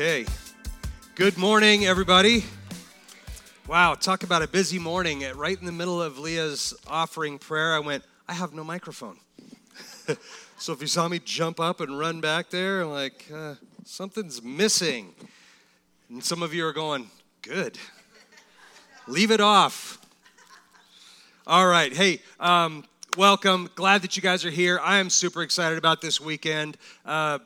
Okay. Good morning, everybody. Wow, talk about a busy morning. Right in the middle of Leah's offering prayer, I went, I have no microphone. so if you saw me jump up and run back there, I'm like, uh, something's missing. And some of you are going, good. Leave it off. All right. Hey, um, welcome. Glad that you guys are here. I am super excited about this weekend. Uh,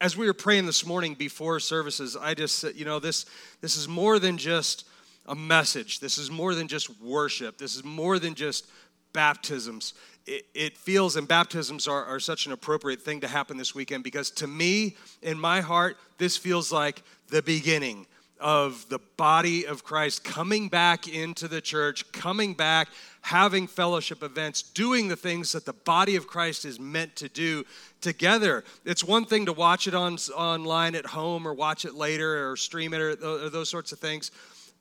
as we were praying this morning before services, I just said, you know, this, this is more than just a message. This is more than just worship. This is more than just baptisms. It, it feels, and baptisms are, are such an appropriate thing to happen this weekend because to me, in my heart, this feels like the beginning of the body of Christ coming back into the church, coming back, having fellowship events, doing the things that the body of Christ is meant to do together. It's one thing to watch it on online at home or watch it later or stream it or, or those sorts of things,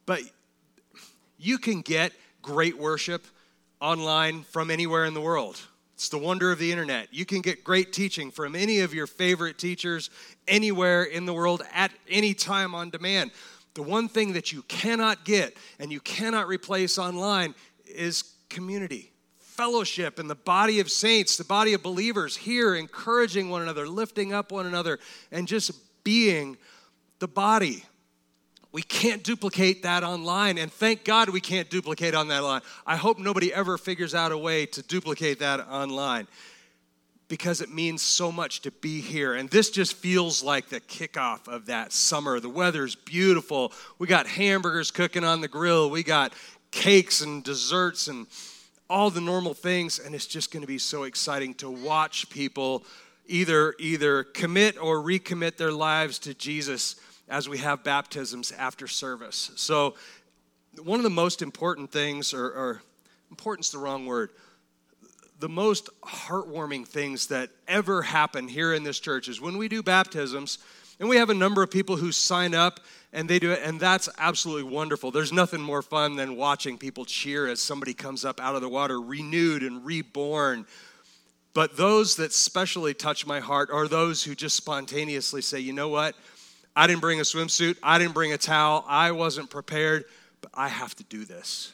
but you can get great worship online from anywhere in the world. It's the wonder of the internet. You can get great teaching from any of your favorite teachers anywhere in the world at any time on demand. The one thing that you cannot get and you cannot replace online is community, fellowship, and the body of saints, the body of believers here, encouraging one another, lifting up one another, and just being the body. We can't duplicate that online, and thank God we can't duplicate on that line. I hope nobody ever figures out a way to duplicate that online because it means so much to be here. And this just feels like the kickoff of that summer. The weather's beautiful. We got hamburgers cooking on the grill, we got cakes and desserts and all the normal things, and it's just going to be so exciting to watch people either either commit or recommit their lives to Jesus as we have baptisms after service. So, one of the most important things, or, or important's the wrong word, the most heartwarming things that ever happen here in this church is when we do baptisms, and we have a number of people who sign up and they do it, and that's absolutely wonderful. There's nothing more fun than watching people cheer as somebody comes up out of the water renewed and reborn. But those that specially touch my heart are those who just spontaneously say, you know what? I didn't bring a swimsuit. I didn't bring a towel. I wasn't prepared, but I have to do this.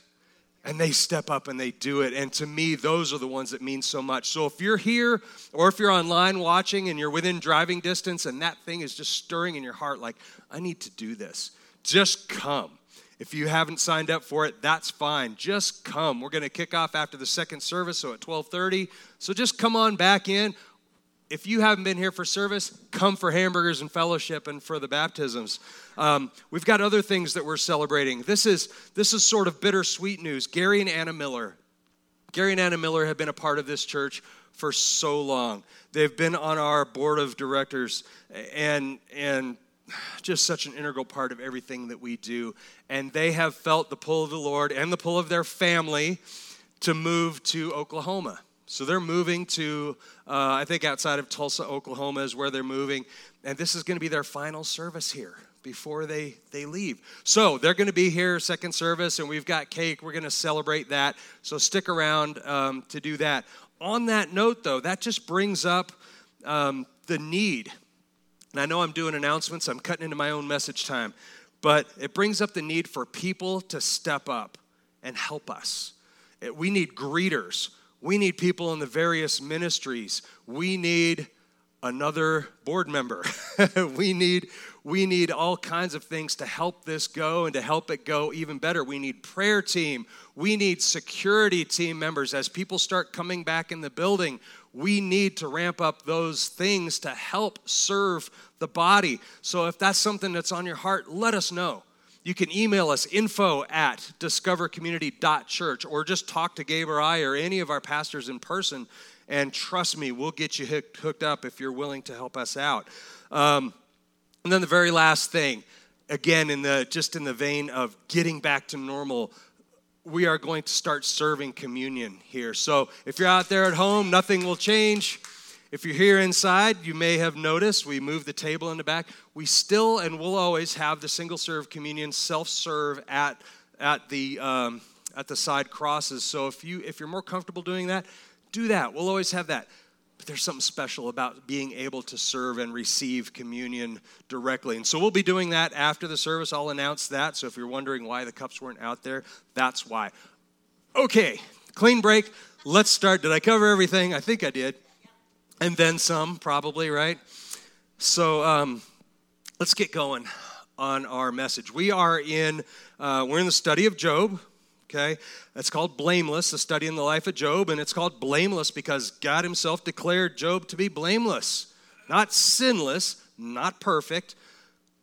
And they step up and they do it. And to me, those are the ones that mean so much. So if you're here or if you're online watching and you're within driving distance and that thing is just stirring in your heart, like, I need to do this, just come. If you haven't signed up for it, that's fine. Just come. We're going to kick off after the second service, so at 12:30. So just come on back in if you haven't been here for service, come for hamburgers and fellowship and for the baptisms. Um, we've got other things that we're celebrating. This is this is sort of bittersweet news. Gary and Anna Miller, Gary and Anna Miller have been a part of this church for so long. They've been on our board of directors and and just such an integral part of everything that we do. And they have felt the pull of the Lord and the pull of their family to move to Oklahoma so they're moving to, uh, I think outside of Tulsa, Oklahoma is where they're moving. And this is going to be their final service here before they, they leave. So they're going to be here, second service, and we've got cake. We're going to celebrate that. So stick around um, to do that. On that note, though, that just brings up um, the need. And I know I'm doing announcements, I'm cutting into my own message time, but it brings up the need for people to step up and help us. We need greeters we need people in the various ministries. We need another board member. we need we need all kinds of things to help this go and to help it go even better. We need prayer team. We need security team members as people start coming back in the building. We need to ramp up those things to help serve the body. So if that's something that's on your heart, let us know you can email us info at discovercommunity.church or just talk to Gabe or I or any of our pastors in person. And trust me, we'll get you hooked, up if you're willing to help us out. Um, and then the very last thing, again, in the just in the vein of getting back to normal, we are going to start serving communion here. So if you're out there at home, nothing will change. If you're here inside, you may have noticed we moved the table in the back. We still and will always have the single serve communion, self serve at at the um, at the side crosses. So if you if you're more comfortable doing that, do that. We'll always have that. But there's something special about being able to serve and receive communion directly. And so we'll be doing that after the service. I'll announce that. So if you're wondering why the cups weren't out there, that's why. Okay, clean break. Let's start. Did I cover everything? I think I did. And then some, probably, right? So um, let's get going on our message. We are in, uh, we're in the study of Job okay? It's called Blameless, a study in the life of Job, and it's called Blameless because God Himself declared Job to be blameless, not sinless, not perfect,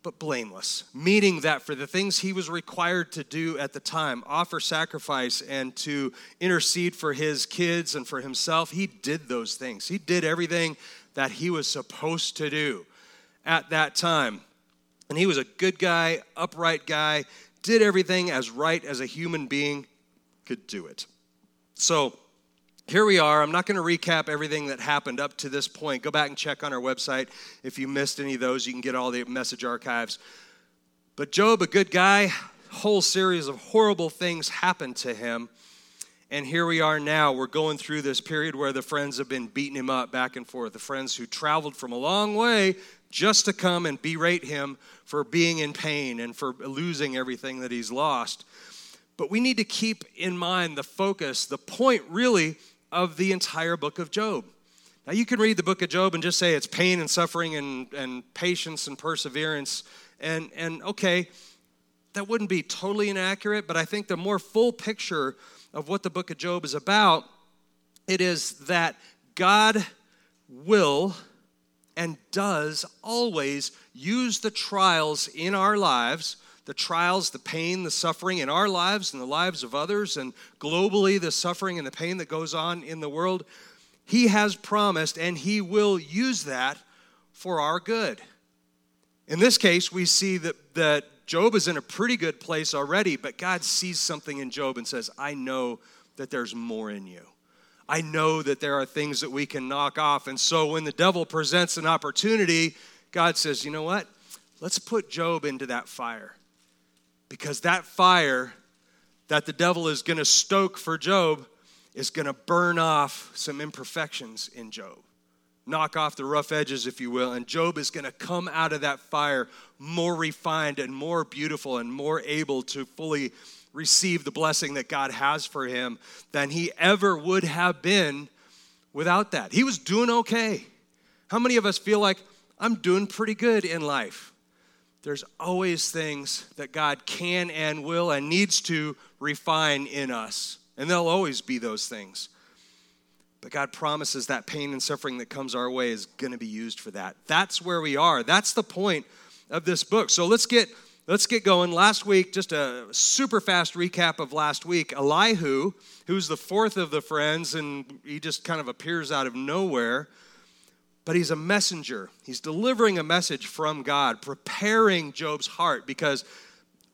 but blameless, meaning that for the things he was required to do at the time, offer sacrifice and to intercede for his kids and for himself, he did those things. He did everything that he was supposed to do at that time. And he was a good guy, upright guy did everything as right as a human being could do it. So, here we are. I'm not going to recap everything that happened up to this point. Go back and check on our website. If you missed any of those, you can get all the message archives. But Job, a good guy, whole series of horrible things happened to him. And here we are now. We're going through this period where the friends have been beating him up back and forth. The friends who traveled from a long way just to come and berate him for being in pain and for losing everything that he's lost. But we need to keep in mind the focus, the point really of the entire book of Job. Now, you can read the book of Job and just say it's pain and suffering and, and patience and perseverance. And, and okay, that wouldn't be totally inaccurate, but I think the more full picture of what the book of Job is about, it is that God will and does always use the trials in our lives the trials, the pain, the suffering in our lives and the lives of others, and globally the suffering and the pain that goes on in the world, He has promised and He will use that for our good. In this case, we see that, that Job is in a pretty good place already, but God sees something in Job and says, I know that there's more in you. I know that there are things that we can knock off. And so when the devil presents an opportunity, God says, you know what? Let's put Job into that fire. Because that fire that the devil is going to stoke for Job is going to burn off some imperfections in Job. Knock off the rough edges, if you will. And Job is going to come out of that fire more refined and more beautiful and more able to fully receive the blessing that God has for him than he ever would have been without that. He was doing okay. How many of us feel like I'm doing pretty good in life? There's always things that God can and will and needs to refine in us, and there'll always be those things. But God promises that pain and suffering that comes our way is going to be used for that. That's where we are. That's the point of this book. So let's get Let's get going. Last week, just a super fast recap of last week. Elihu, who's the fourth of the friends, and he just kind of appears out of nowhere, but he's a messenger. He's delivering a message from God, preparing Job's heart because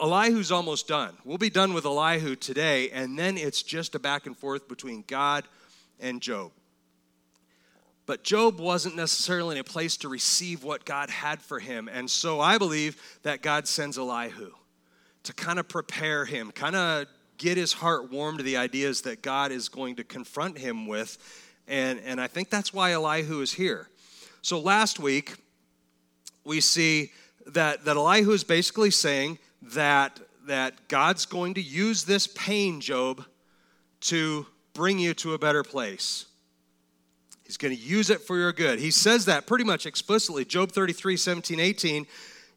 Elihu's almost done. We'll be done with Elihu today, and then it's just a back and forth between God and Job. But Job wasn't necessarily in a place to receive what God had for him. And so I believe that God sends Elihu to kind of prepare him, kind of get his heart warm to the ideas that God is going to confront him with. And, and I think that's why Elihu is here. So last week, we see that, that Elihu is basically saying that, that God's going to use this pain, Job, to bring you to a better place. He's going to use it for your good. He says that pretty much explicitly. Job 33, 17, 18.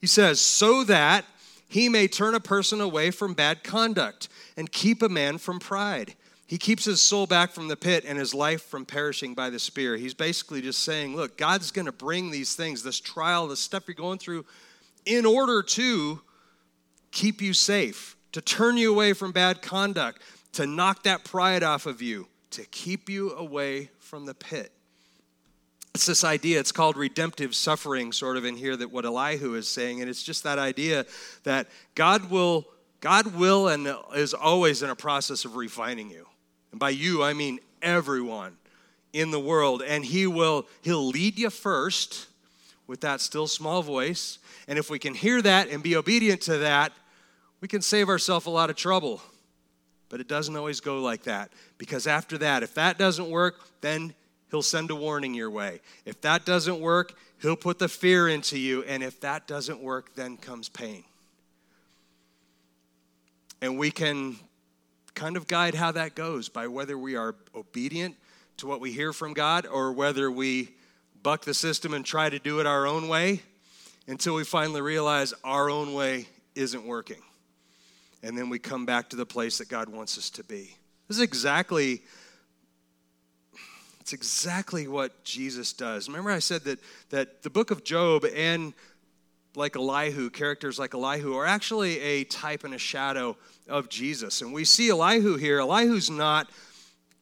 He says, So that he may turn a person away from bad conduct and keep a man from pride. He keeps his soul back from the pit and his life from perishing by the spear. He's basically just saying, Look, God's going to bring these things, this trial, this stuff you're going through, in order to keep you safe, to turn you away from bad conduct, to knock that pride off of you, to keep you away from the pit. It's this idea, it's called redemptive suffering, sort of in here, that what Elihu is saying. And it's just that idea that God will, God will and is always in a process of refining you. And by you, I mean everyone in the world. And He will, He'll lead you first with that still small voice. And if we can hear that and be obedient to that, we can save ourselves a lot of trouble. But it doesn't always go like that. Because after that, if that doesn't work, then he'll send a warning your way. If that doesn't work, he'll put the fear into you. And if that doesn't work, then comes pain. And we can kind of guide how that goes by whether we are obedient to what we hear from God or whether we buck the system and try to do it our own way until we finally realize our own way isn't working. And then we come back to the place that God wants us to be. This is exactly it's exactly what Jesus does. Remember I said that that the book of Job and like Elihu, characters like Elihu, are actually a type and a shadow of Jesus. And we see Elihu here. Elihu's not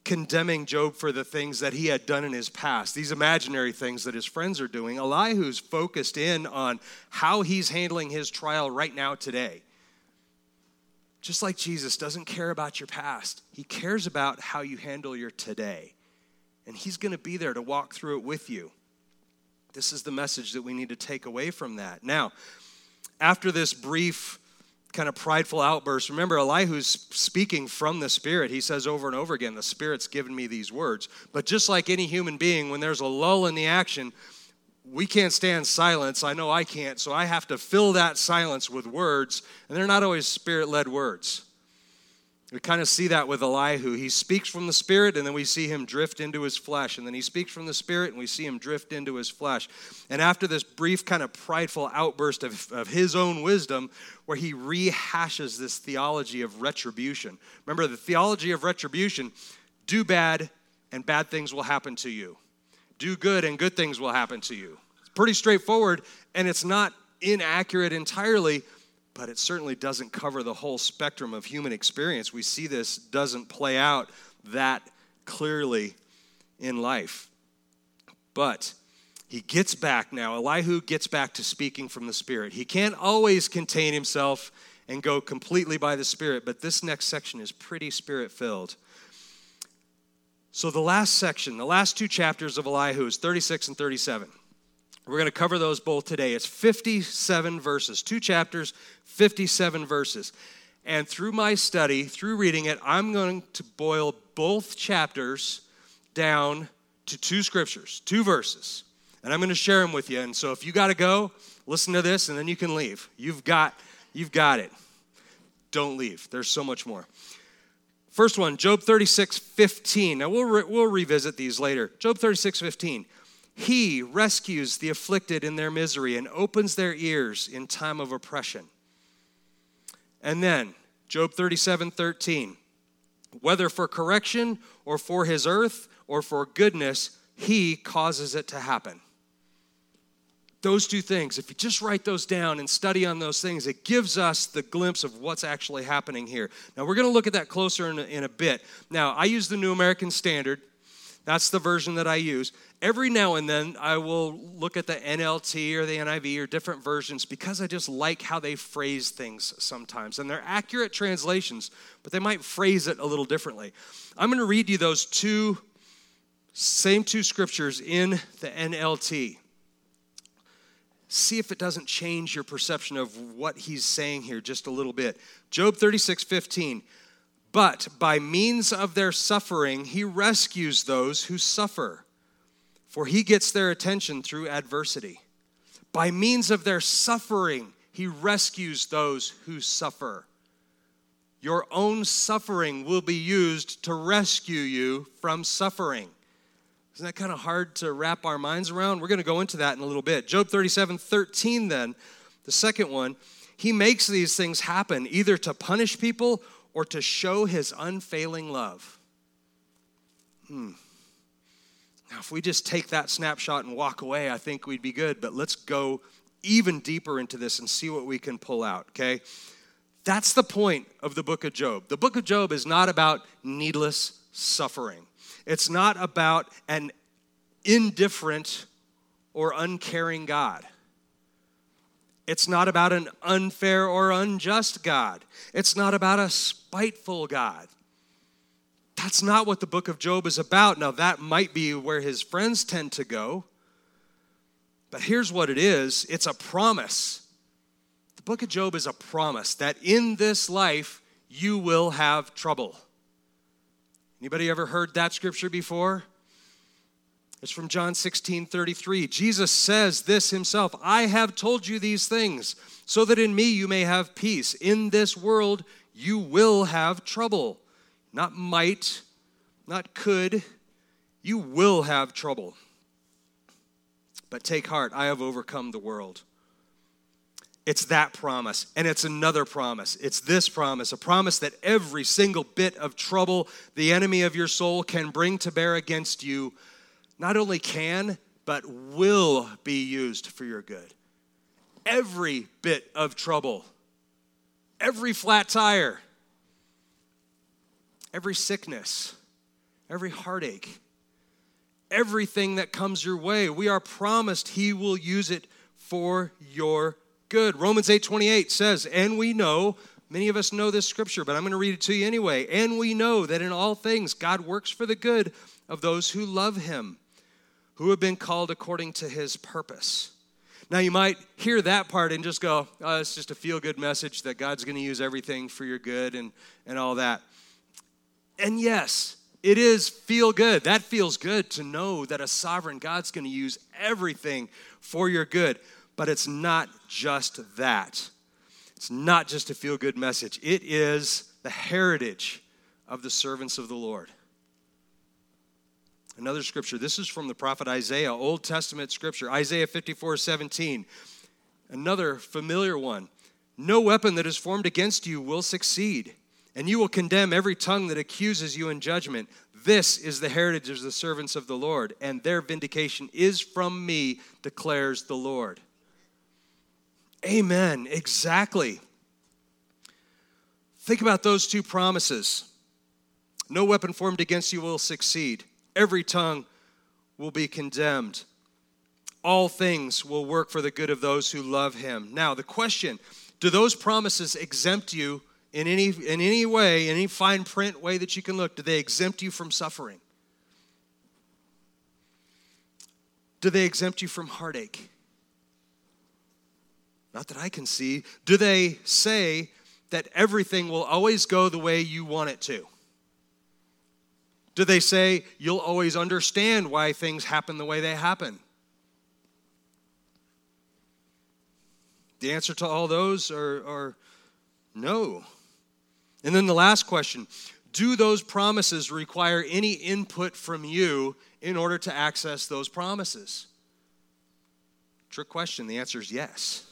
condemning Job for the things that he had done in his past, these imaginary things that his friends are doing. Elihu's focused in on how he's handling his trial right now today. Just like Jesus doesn't care about your past, he cares about how you handle your today. And he's going to be there to walk through it with you. This is the message that we need to take away from that. Now, after this brief kind of prideful outburst, remember Elihu's speaking from the Spirit. He says over and over again, The Spirit's given me these words. But just like any human being, when there's a lull in the action, we can't stand silence. I know I can't, so I have to fill that silence with words, and they're not always spirit led words. We kind of see that with Elihu. He speaks from the Spirit, and then we see him drift into his flesh. And then he speaks from the Spirit, and we see him drift into his flesh. And after this brief, kind of prideful outburst of, of his own wisdom, where he rehashes this theology of retribution. Remember, the theology of retribution do bad, and bad things will happen to you. Do good, and good things will happen to you. It's pretty straightforward, and it's not inaccurate entirely but it certainly doesn't cover the whole spectrum of human experience. We see this doesn't play out that clearly in life. But he gets back now. Elihu gets back to speaking from the Spirit. He can't always contain himself and go completely by the Spirit, but this next section is pretty spirit filled. So, the last section, the last two chapters of Elihu is 36 and 37. We're going to cover those both today. It's 57 verses, two chapters, 57 verses. And through my study, through reading it, I'm going to boil both chapters down to two scriptures, two verses. And I'm going to share them with you. And so if you got to go, listen to this and then you can leave. You've got you've got it. Don't leave. There's so much more. First one, Job 36, 15. Now we'll, re- we'll revisit these later. Job 36, 15. He rescues the afflicted in their misery and opens their ears in time of oppression. And then, Job 37 13. Whether for correction or for his earth or for goodness, he causes it to happen. Those two things, if you just write those down and study on those things, it gives us the glimpse of what's actually happening here. Now, we're going to look at that closer in a, in a bit. Now, I use the New American Standard. That's the version that I use. Every now and then, I will look at the NLT or the NIV or different versions because I just like how they phrase things sometimes. And they're accurate translations, but they might phrase it a little differently. I'm going to read you those two, same two scriptures in the NLT. See if it doesn't change your perception of what he's saying here just a little bit. Job 36 15. But by means of their suffering, he rescues those who suffer, for he gets their attention through adversity. By means of their suffering, he rescues those who suffer. Your own suffering will be used to rescue you from suffering. Isn't that kind of hard to wrap our minds around? We're going to go into that in a little bit. Job 37 13, then, the second one, he makes these things happen either to punish people or to show his unfailing love. Hmm. Now, if we just take that snapshot and walk away, I think we'd be good, but let's go even deeper into this and see what we can pull out, okay? That's the point of the book of Job. The book of Job is not about needless suffering, it's not about an indifferent or uncaring God. It's not about an unfair or unjust God. It's not about a spiteful God. That's not what the book of Job is about. Now, that might be where his friends tend to go. But here's what it is it's a promise. The book of Job is a promise that in this life you will have trouble. Anybody ever heard that scripture before? It's from John 16 33. Jesus says this himself I have told you these things so that in me you may have peace. In this world you will have trouble. Not might, not could. You will have trouble. But take heart, I have overcome the world. It's that promise. And it's another promise. It's this promise a promise that every single bit of trouble the enemy of your soul can bring to bear against you not only can, but will be used for your good. Every bit of trouble, every flat tire, every sickness, every heartache, everything that comes your way, we are promised He will use it for your good. Romans 8 28 says, And we know, many of us know this scripture, but I'm going to read it to you anyway. And we know that in all things God works for the good of those who love Him who have been called according to his purpose. Now, you might hear that part and just go, oh, it's just a feel good message that God's going to use everything for your good and, and all that. And yes, it is feel good. That feels good to know that a sovereign God's going to use everything for your good. But it's not just that. It's not just a feel good message, it is the heritage of the servants of the Lord. Another scripture. This is from the prophet Isaiah, Old Testament scripture, Isaiah 54 17. Another familiar one. No weapon that is formed against you will succeed, and you will condemn every tongue that accuses you in judgment. This is the heritage of the servants of the Lord, and their vindication is from me, declares the Lord. Amen. Exactly. Think about those two promises. No weapon formed against you will succeed every tongue will be condemned. All things will work for the good of those who love him. Now, the question do those promises exempt you in any, in any way, in any fine print way that you can look? Do they exempt you from suffering? Do they exempt you from heartache? Not that I can see. Do they say that everything will always go the way you want it to? Do they say you'll always understand why things happen the way they happen? The answer to all those are, are no. And then the last question Do those promises require any input from you in order to access those promises? Trick question. The answer is yes.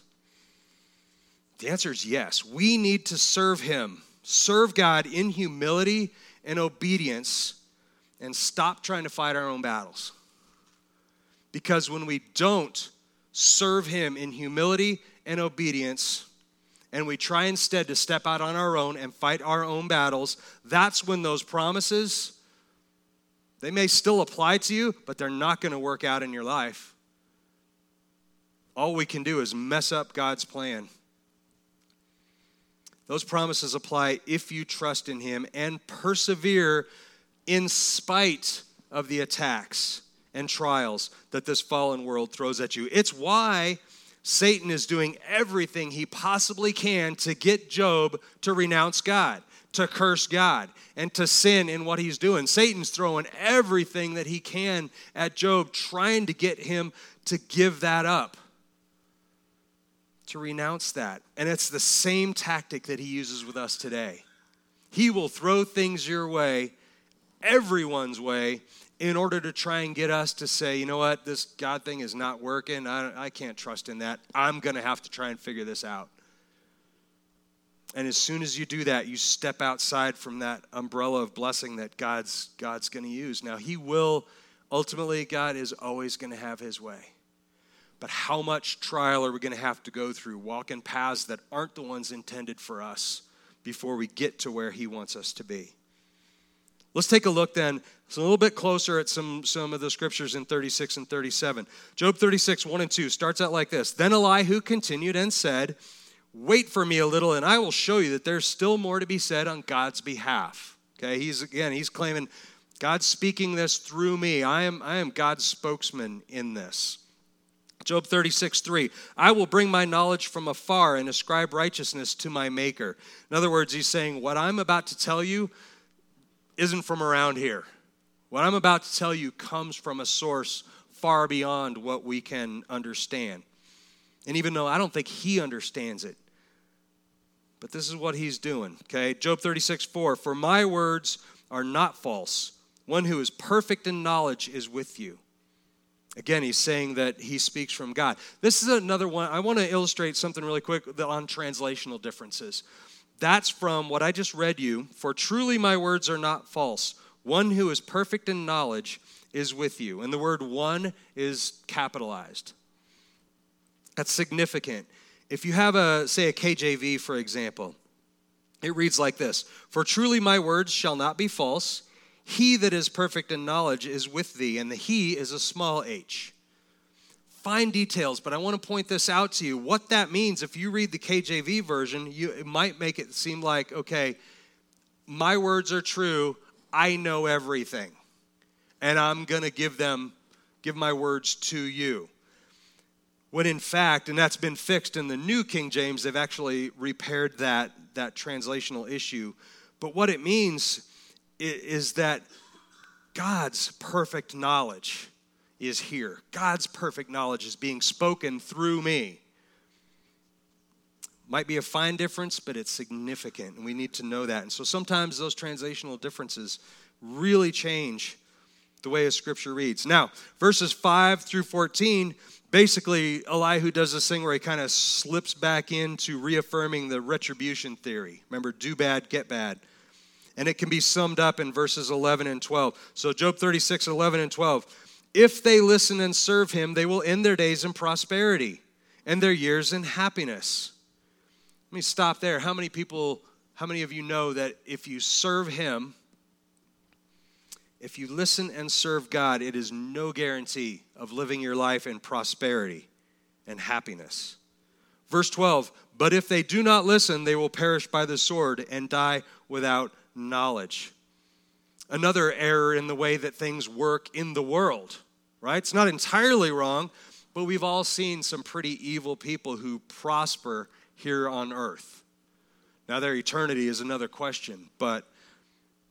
The answer is yes. We need to serve Him, serve God in humility and obedience and stop trying to fight our own battles. Because when we don't serve Him in humility and obedience, and we try instead to step out on our own and fight our own battles, that's when those promises they may still apply to you, but they're not going to work out in your life. All we can do is mess up God's plan. Those promises apply if you trust in Him and persevere in spite of the attacks and trials that this fallen world throws at you. It's why Satan is doing everything he possibly can to get Job to renounce God, to curse God, and to sin in what he's doing. Satan's throwing everything that he can at Job, trying to get him to give that up, to renounce that. And it's the same tactic that he uses with us today. He will throw things your way everyone's way in order to try and get us to say, you know what, this God thing is not working. I, I can't trust in that. I'm going to have to try and figure this out. And as soon as you do that, you step outside from that umbrella of blessing that God's, God's going to use. Now, He will, ultimately, God is always going to have His way. But how much trial are we going to have to go through, walking paths that aren't the ones intended for us before we get to where He wants us to be? Let's take a look then, it's a little bit closer at some, some of the scriptures in 36 and 37. Job 36, 1 and 2 starts out like this Then Elihu continued and said, Wait for me a little, and I will show you that there's still more to be said on God's behalf. Okay, he's again, he's claiming God's speaking this through me. I am, I am God's spokesman in this. Job 36, 3. I will bring my knowledge from afar and ascribe righteousness to my Maker. In other words, he's saying, What I'm about to tell you, isn't from around here. What I'm about to tell you comes from a source far beyond what we can understand. And even though I don't think he understands it, but this is what he's doing, okay? Job 36, 4 For my words are not false. One who is perfect in knowledge is with you. Again, he's saying that he speaks from God. This is another one. I want to illustrate something really quick on translational differences. That's from what I just read you. For truly my words are not false. One who is perfect in knowledge is with you. And the word one is capitalized. That's significant. If you have a, say, a KJV, for example, it reads like this For truly my words shall not be false. He that is perfect in knowledge is with thee, and the he is a small h. Fine details, but I want to point this out to you. What that means, if you read the KJV version, you, it might make it seem like, okay, my words are true, I know everything, and I'm going to give them, give my words to you. When in fact, and that's been fixed in the New King James, they've actually repaired that, that translational issue. But what it means is that God's perfect knowledge is here. God's perfect knowledge is being spoken through me. Might be a fine difference, but it's significant, and we need to know that. And so sometimes those translational differences really change the way a scripture reads. Now, verses 5 through 14, basically, Elihu does this thing where he kind of slips back into reaffirming the retribution theory. Remember, do bad, get bad and it can be summed up in verses 11 and 12. So, Job 36, 11 and 12. If they listen and serve him, they will end their days in prosperity and their years in happiness. Let me stop there. How many people, how many of you know that if you serve him, if you listen and serve God, it is no guarantee of living your life in prosperity and happiness. Verse 12, but if they do not listen, they will perish by the sword and die without knowledge. Another error in the way that things work in the world, right? It's not entirely wrong, but we've all seen some pretty evil people who prosper here on earth. Now, their eternity is another question, but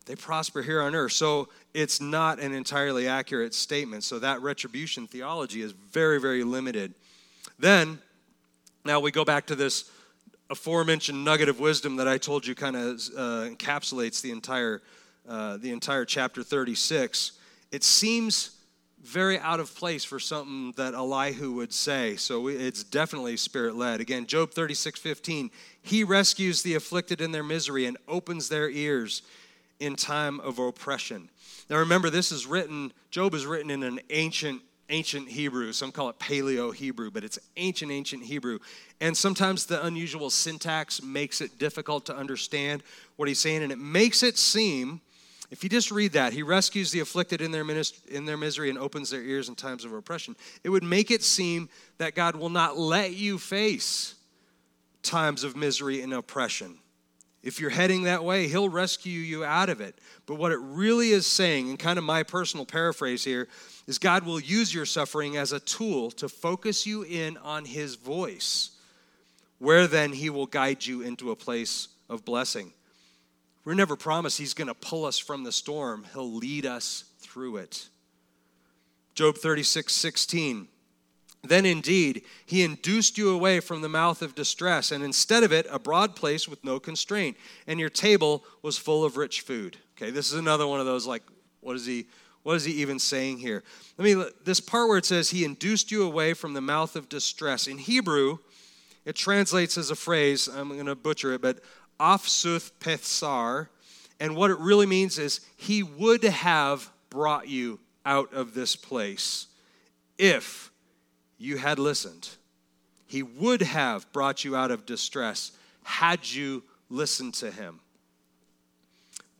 they prosper here on earth. So it's not an entirely accurate statement. So that retribution theology is very, very limited. Then, now we go back to this aforementioned nugget of wisdom that I told you kind of uh, encapsulates the entire, uh, the entire chapter 36, it seems very out of place for something that Elihu would say. So it's definitely spirit led. Again, Job 36 15, he rescues the afflicted in their misery and opens their ears in time of oppression. Now remember, this is written, Job is written in an ancient ancient Hebrew. Some call it Paleo Hebrew, but it's ancient, ancient Hebrew. And sometimes the unusual syntax makes it difficult to understand what he's saying, and it makes it seem. If you just read that, he rescues the afflicted in their, minist- in their misery and opens their ears in times of oppression. It would make it seem that God will not let you face times of misery and oppression. If you're heading that way, he'll rescue you out of it. But what it really is saying, and kind of my personal paraphrase here, is God will use your suffering as a tool to focus you in on His voice, where then He will guide you into a place of blessing. We're never promised He's going to pull us from the storm, He'll lead us through it. Job 36 16. Then indeed, he induced you away from the mouth of distress, and instead of it, a broad place with no constraint, and your table was full of rich food. Okay, this is another one of those like, what is he? What is he even saying here? Let me this part where it says he induced you away from the mouth of distress. In Hebrew, it translates as a phrase, I'm going to butcher it, but afsuth pethsar, and what it really means is he would have brought you out of this place if you had listened. He would have brought you out of distress had you listened to him.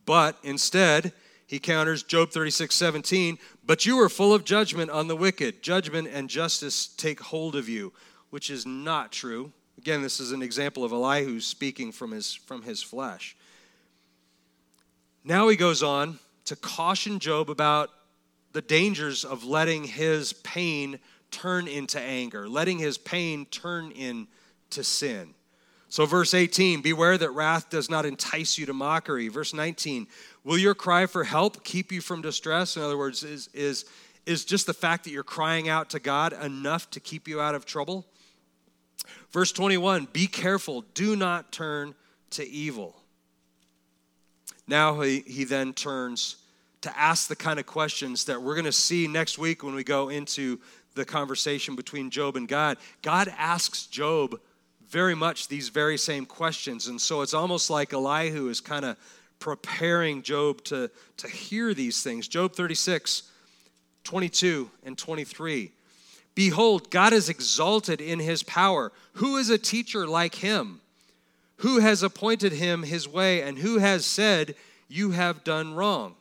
But instead, he counters Job 36, 17, but you are full of judgment on the wicked. Judgment and justice take hold of you, which is not true. Again, this is an example of Elihu speaking from his, from his flesh. Now he goes on to caution Job about the dangers of letting his pain turn into anger, letting his pain turn into sin. So, verse 18, beware that wrath does not entice you to mockery. Verse 19, will your cry for help keep you from distress? In other words, is, is, is just the fact that you're crying out to God enough to keep you out of trouble? Verse 21, be careful, do not turn to evil. Now he, he then turns to ask the kind of questions that we're going to see next week when we go into the conversation between Job and God. God asks Job very much these very same questions. And so it's almost like Elihu is kind of preparing Job to, to hear these things. Job 36, 22 and 23. Behold, God is exalted in his power. Who is a teacher like him? Who has appointed him his way, and who has said, You have done wrong?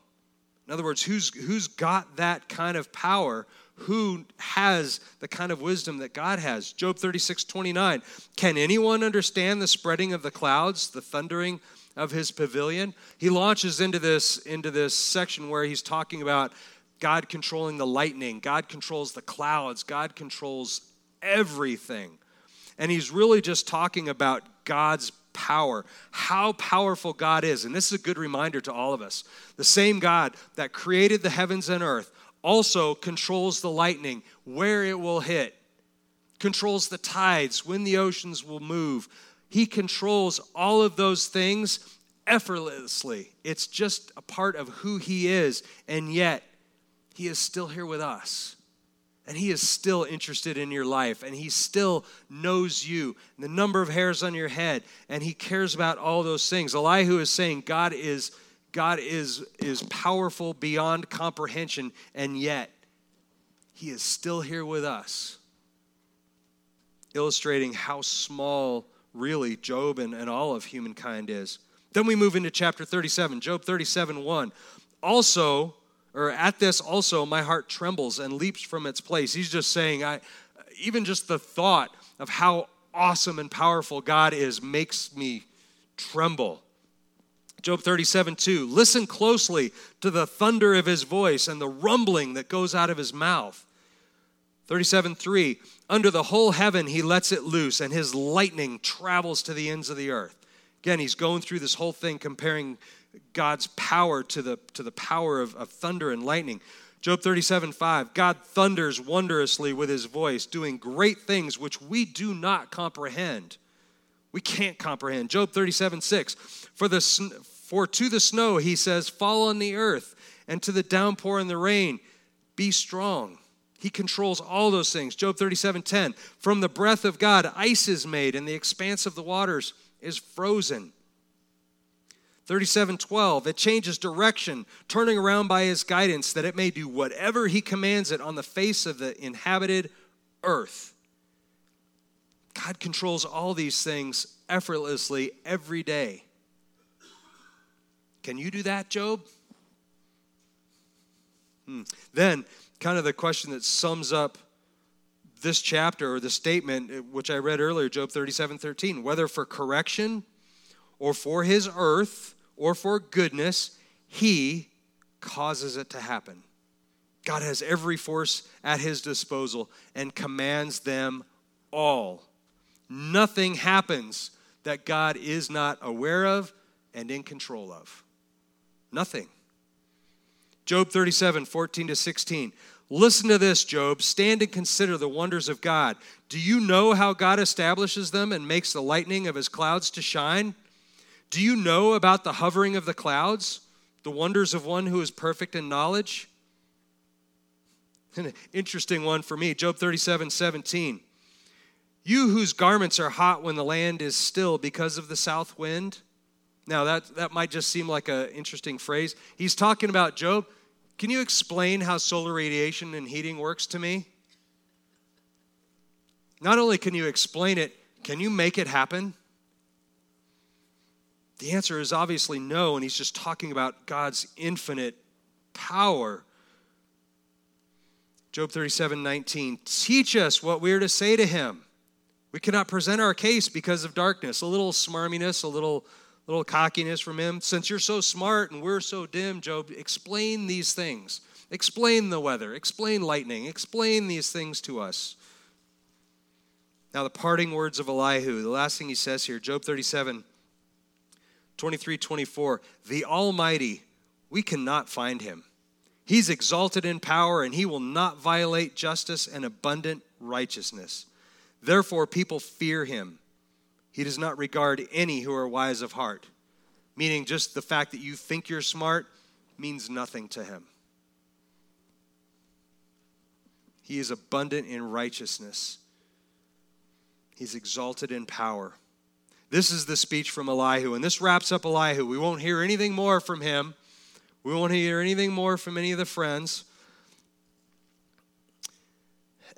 In other words, who's, who's got that kind of power who has the kind of wisdom that God has. Job 36, 29. Can anyone understand the spreading of the clouds, the thundering of his pavilion? He launches into this, into this section where he's talking about God controlling the lightning, God controls the clouds, God controls everything. And he's really just talking about God's power, how powerful God is. And this is a good reminder to all of us. The same God that created the heavens and earth also controls the lightning, where it will hit, controls the tides, when the oceans will move. He controls all of those things effortlessly. It's just a part of who He is, and yet He is still here with us. And he is still interested in your life, and he still knows you, the number of hairs on your head, and he cares about all those things. Elihu is saying God is God is, is powerful beyond comprehension, and yet He is still here with us, illustrating how small, really, Job and, and all of humankind is. Then we move into chapter 37, Job 37 1. Also, or at this also, my heart trembles and leaps from its place. He's just saying, I, even just the thought of how awesome and powerful God is makes me tremble. Job 37 2. Listen closely to the thunder of his voice and the rumbling that goes out of his mouth. 37 3. Under the whole heaven he lets it loose, and his lightning travels to the ends of the earth. Again, he's going through this whole thing comparing God's power to the, to the power of, of thunder and lightning. Job 37 5. God thunders wondrously with his voice, doing great things which we do not comprehend. We can't comprehend. Job 37 6. For, the, for to the snow, he says, fall on the earth, and to the downpour and the rain, be strong. He controls all those things. Job 37 10. From the breath of God, ice is made, and the expanse of the waters is frozen. 37 12. It changes direction, turning around by his guidance, that it may do whatever he commands it on the face of the inhabited earth. God controls all these things effortlessly every day. Can you do that, Job? Hmm. Then, kind of the question that sums up this chapter or the statement uh, which I read earlier, Job 37 13, whether for correction or for his earth or for goodness, he causes it to happen. God has every force at his disposal and commands them all. Nothing happens that God is not aware of and in control of. Nothing. Job 37, 14 to 16. Listen to this, Job. Stand and consider the wonders of God. Do you know how God establishes them and makes the lightning of his clouds to shine? Do you know about the hovering of the clouds, the wonders of one who is perfect in knowledge? An interesting one for me, Job 37, 17. You whose garments are hot when the land is still because of the south wind, now, that, that might just seem like an interesting phrase. He's talking about Job. Can you explain how solar radiation and heating works to me? Not only can you explain it, can you make it happen? The answer is obviously no, and he's just talking about God's infinite power. Job 37 19. Teach us what we are to say to him. We cannot present our case because of darkness. A little smarminess, a little little cockiness from him. Since you're so smart and we're so dim, Job, explain these things. Explain the weather. Explain lightning. Explain these things to us. Now, the parting words of Elihu, the last thing he says here, Job 37, 23, 24. The Almighty, we cannot find him. He's exalted in power, and he will not violate justice and abundant righteousness. Therefore, people fear him. He does not regard any who are wise of heart. Meaning, just the fact that you think you're smart means nothing to him. He is abundant in righteousness. He's exalted in power. This is the speech from Elihu, and this wraps up Elihu. We won't hear anything more from him. We won't hear anything more from any of the friends.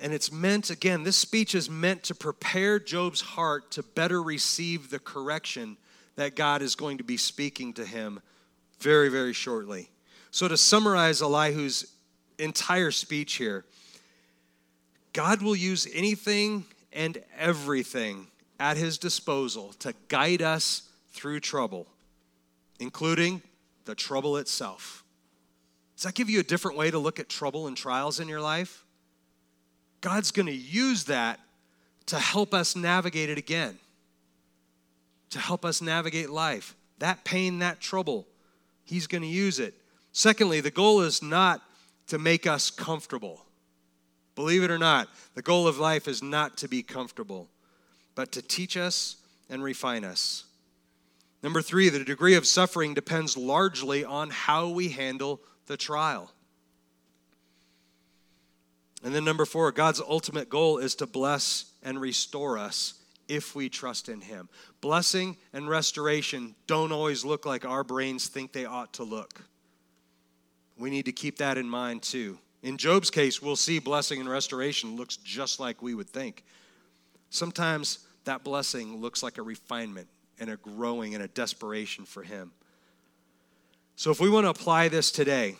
And it's meant, again, this speech is meant to prepare Job's heart to better receive the correction that God is going to be speaking to him very, very shortly. So, to summarize Elihu's entire speech here, God will use anything and everything at his disposal to guide us through trouble, including the trouble itself. Does that give you a different way to look at trouble and trials in your life? God's going to use that to help us navigate it again, to help us navigate life. That pain, that trouble, He's going to use it. Secondly, the goal is not to make us comfortable. Believe it or not, the goal of life is not to be comfortable, but to teach us and refine us. Number three, the degree of suffering depends largely on how we handle the trial. And then number four, God's ultimate goal is to bless and restore us if we trust in Him. Blessing and restoration don't always look like our brains think they ought to look. We need to keep that in mind too. In Job's case, we'll see blessing and restoration looks just like we would think. Sometimes that blessing looks like a refinement and a growing and a desperation for him. So, if we want to apply this today,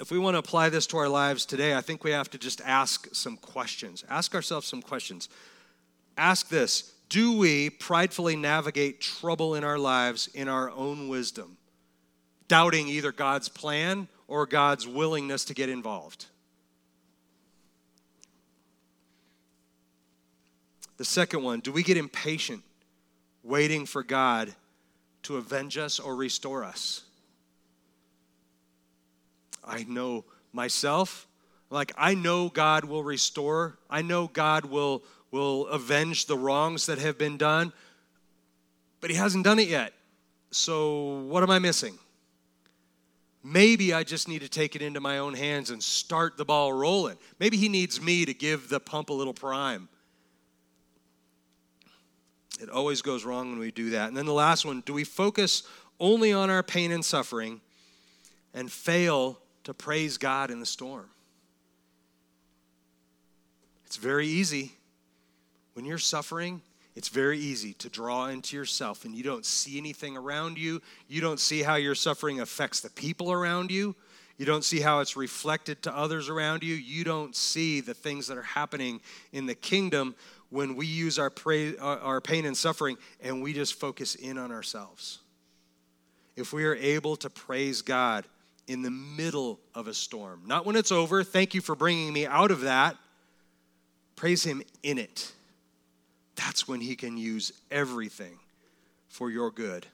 if we want to apply this to our lives today, I think we have to just ask some questions. Ask ourselves some questions. Ask this Do we pridefully navigate trouble in our lives in our own wisdom, doubting either God's plan or God's willingness to get involved. The second one, do we get impatient waiting for God to avenge us or restore us? I know myself, like I know God will restore. I know God will will avenge the wrongs that have been done, but he hasn't done it yet. So what am I missing? Maybe I just need to take it into my own hands and start the ball rolling. Maybe he needs me to give the pump a little prime. It always goes wrong when we do that. And then the last one do we focus only on our pain and suffering and fail to praise God in the storm? It's very easy. When you're suffering, it's very easy to draw into yourself and you don't see anything around you. You don't see how your suffering affects the people around you. You don't see how it's reflected to others around you. You don't see the things that are happening in the kingdom when we use our, our pain and suffering and we just focus in on ourselves. If we are able to praise God in the middle of a storm, not when it's over, thank you for bringing me out of that, praise Him in it that's when He can use everything for your good.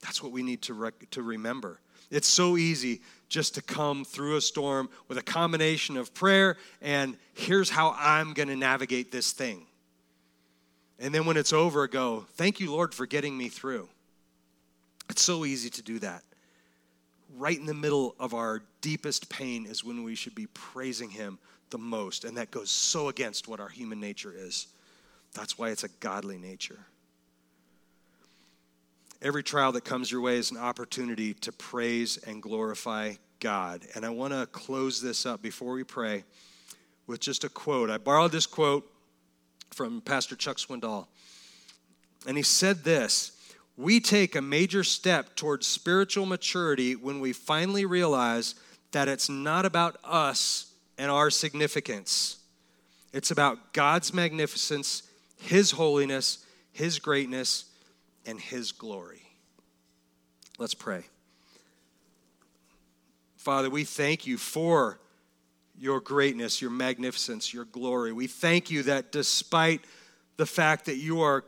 That's what we need to, rec- to remember. It's so easy just to come through a storm with a combination of prayer and here's how I'm going to navigate this thing. And then when it's over, go, thank you, Lord, for getting me through. It's so easy to do that. Right in the middle of our deepest pain is when we should be praising Him the most. And that goes so against what our human nature is. That's why it's a godly nature. Every trial that comes your way is an opportunity to praise and glorify God. And I want to close this up before we pray with just a quote. I borrowed this quote from Pastor Chuck Swindoll. And he said this We take a major step towards spiritual maturity when we finally realize that it's not about us and our significance, it's about God's magnificence his holiness, His greatness, and His glory. Let's pray. Father, we thank you for your greatness, your magnificence, your glory. We thank you that despite the fact that you are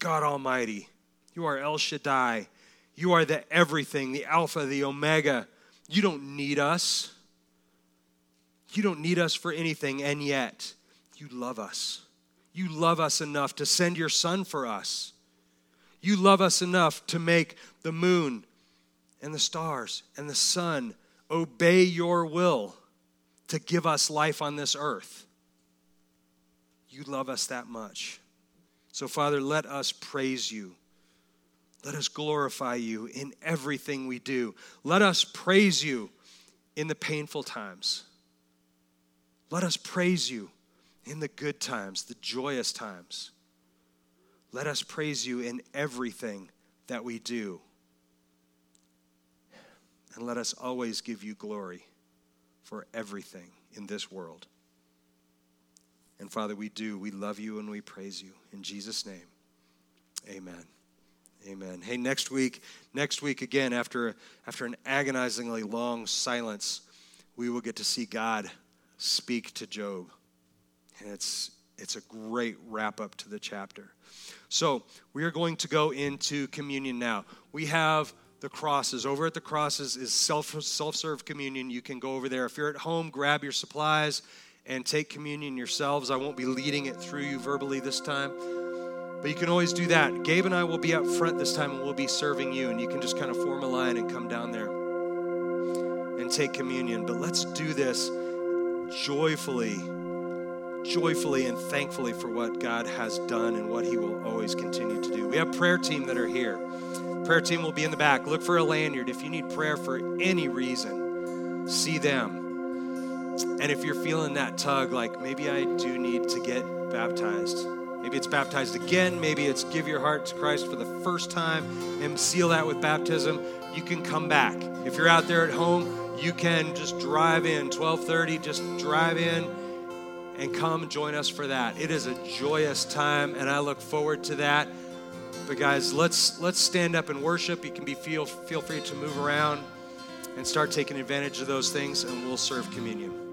God Almighty. You are El Shaddai. You are the everything, the Alpha, the Omega. You don't need us. You don't need us for anything, and yet you love us. You love us enough to send your Son for us. You love us enough to make the moon and the stars and the sun obey your will to give us life on this earth. You love us that much. So, Father, let us praise you. Let us glorify you in everything we do. Let us praise you in the painful times. Let us praise you in the good times, the joyous times. Let us praise you in everything that we do. And let us always give you glory for everything in this world. And Father, we do. We love you and we praise you. In Jesus' name, amen. Amen. Hey, next week, next week again, after, after an agonizingly long silence, we will get to see God speak to Job. And it's, it's a great wrap up to the chapter. So, we are going to go into communion now. We have the crosses. Over at the crosses is self self serve communion. You can go over there. If you're at home, grab your supplies and take communion yourselves. I won't be leading it through you verbally this time. But you can always do that. Gabe and I will be up front this time and we'll be serving you. And you can just kind of form a line and come down there and take communion. But let's do this joyfully, joyfully and thankfully for what God has done and what He will always continue to do. We have prayer team that are here. Prayer team will be in the back. Look for a lanyard. If you need prayer for any reason, see them. And if you're feeling that tug, like maybe I do need to get baptized Maybe it's baptized again. Maybe it's give your heart to Christ for the first time and seal that with baptism. You can come back. If you're out there at home, you can just drive in 12:30. Just drive in and come join us for that. It is a joyous time, and I look forward to that. But guys, let's let's stand up and worship. You can be feel feel free to move around and start taking advantage of those things, and we'll serve communion.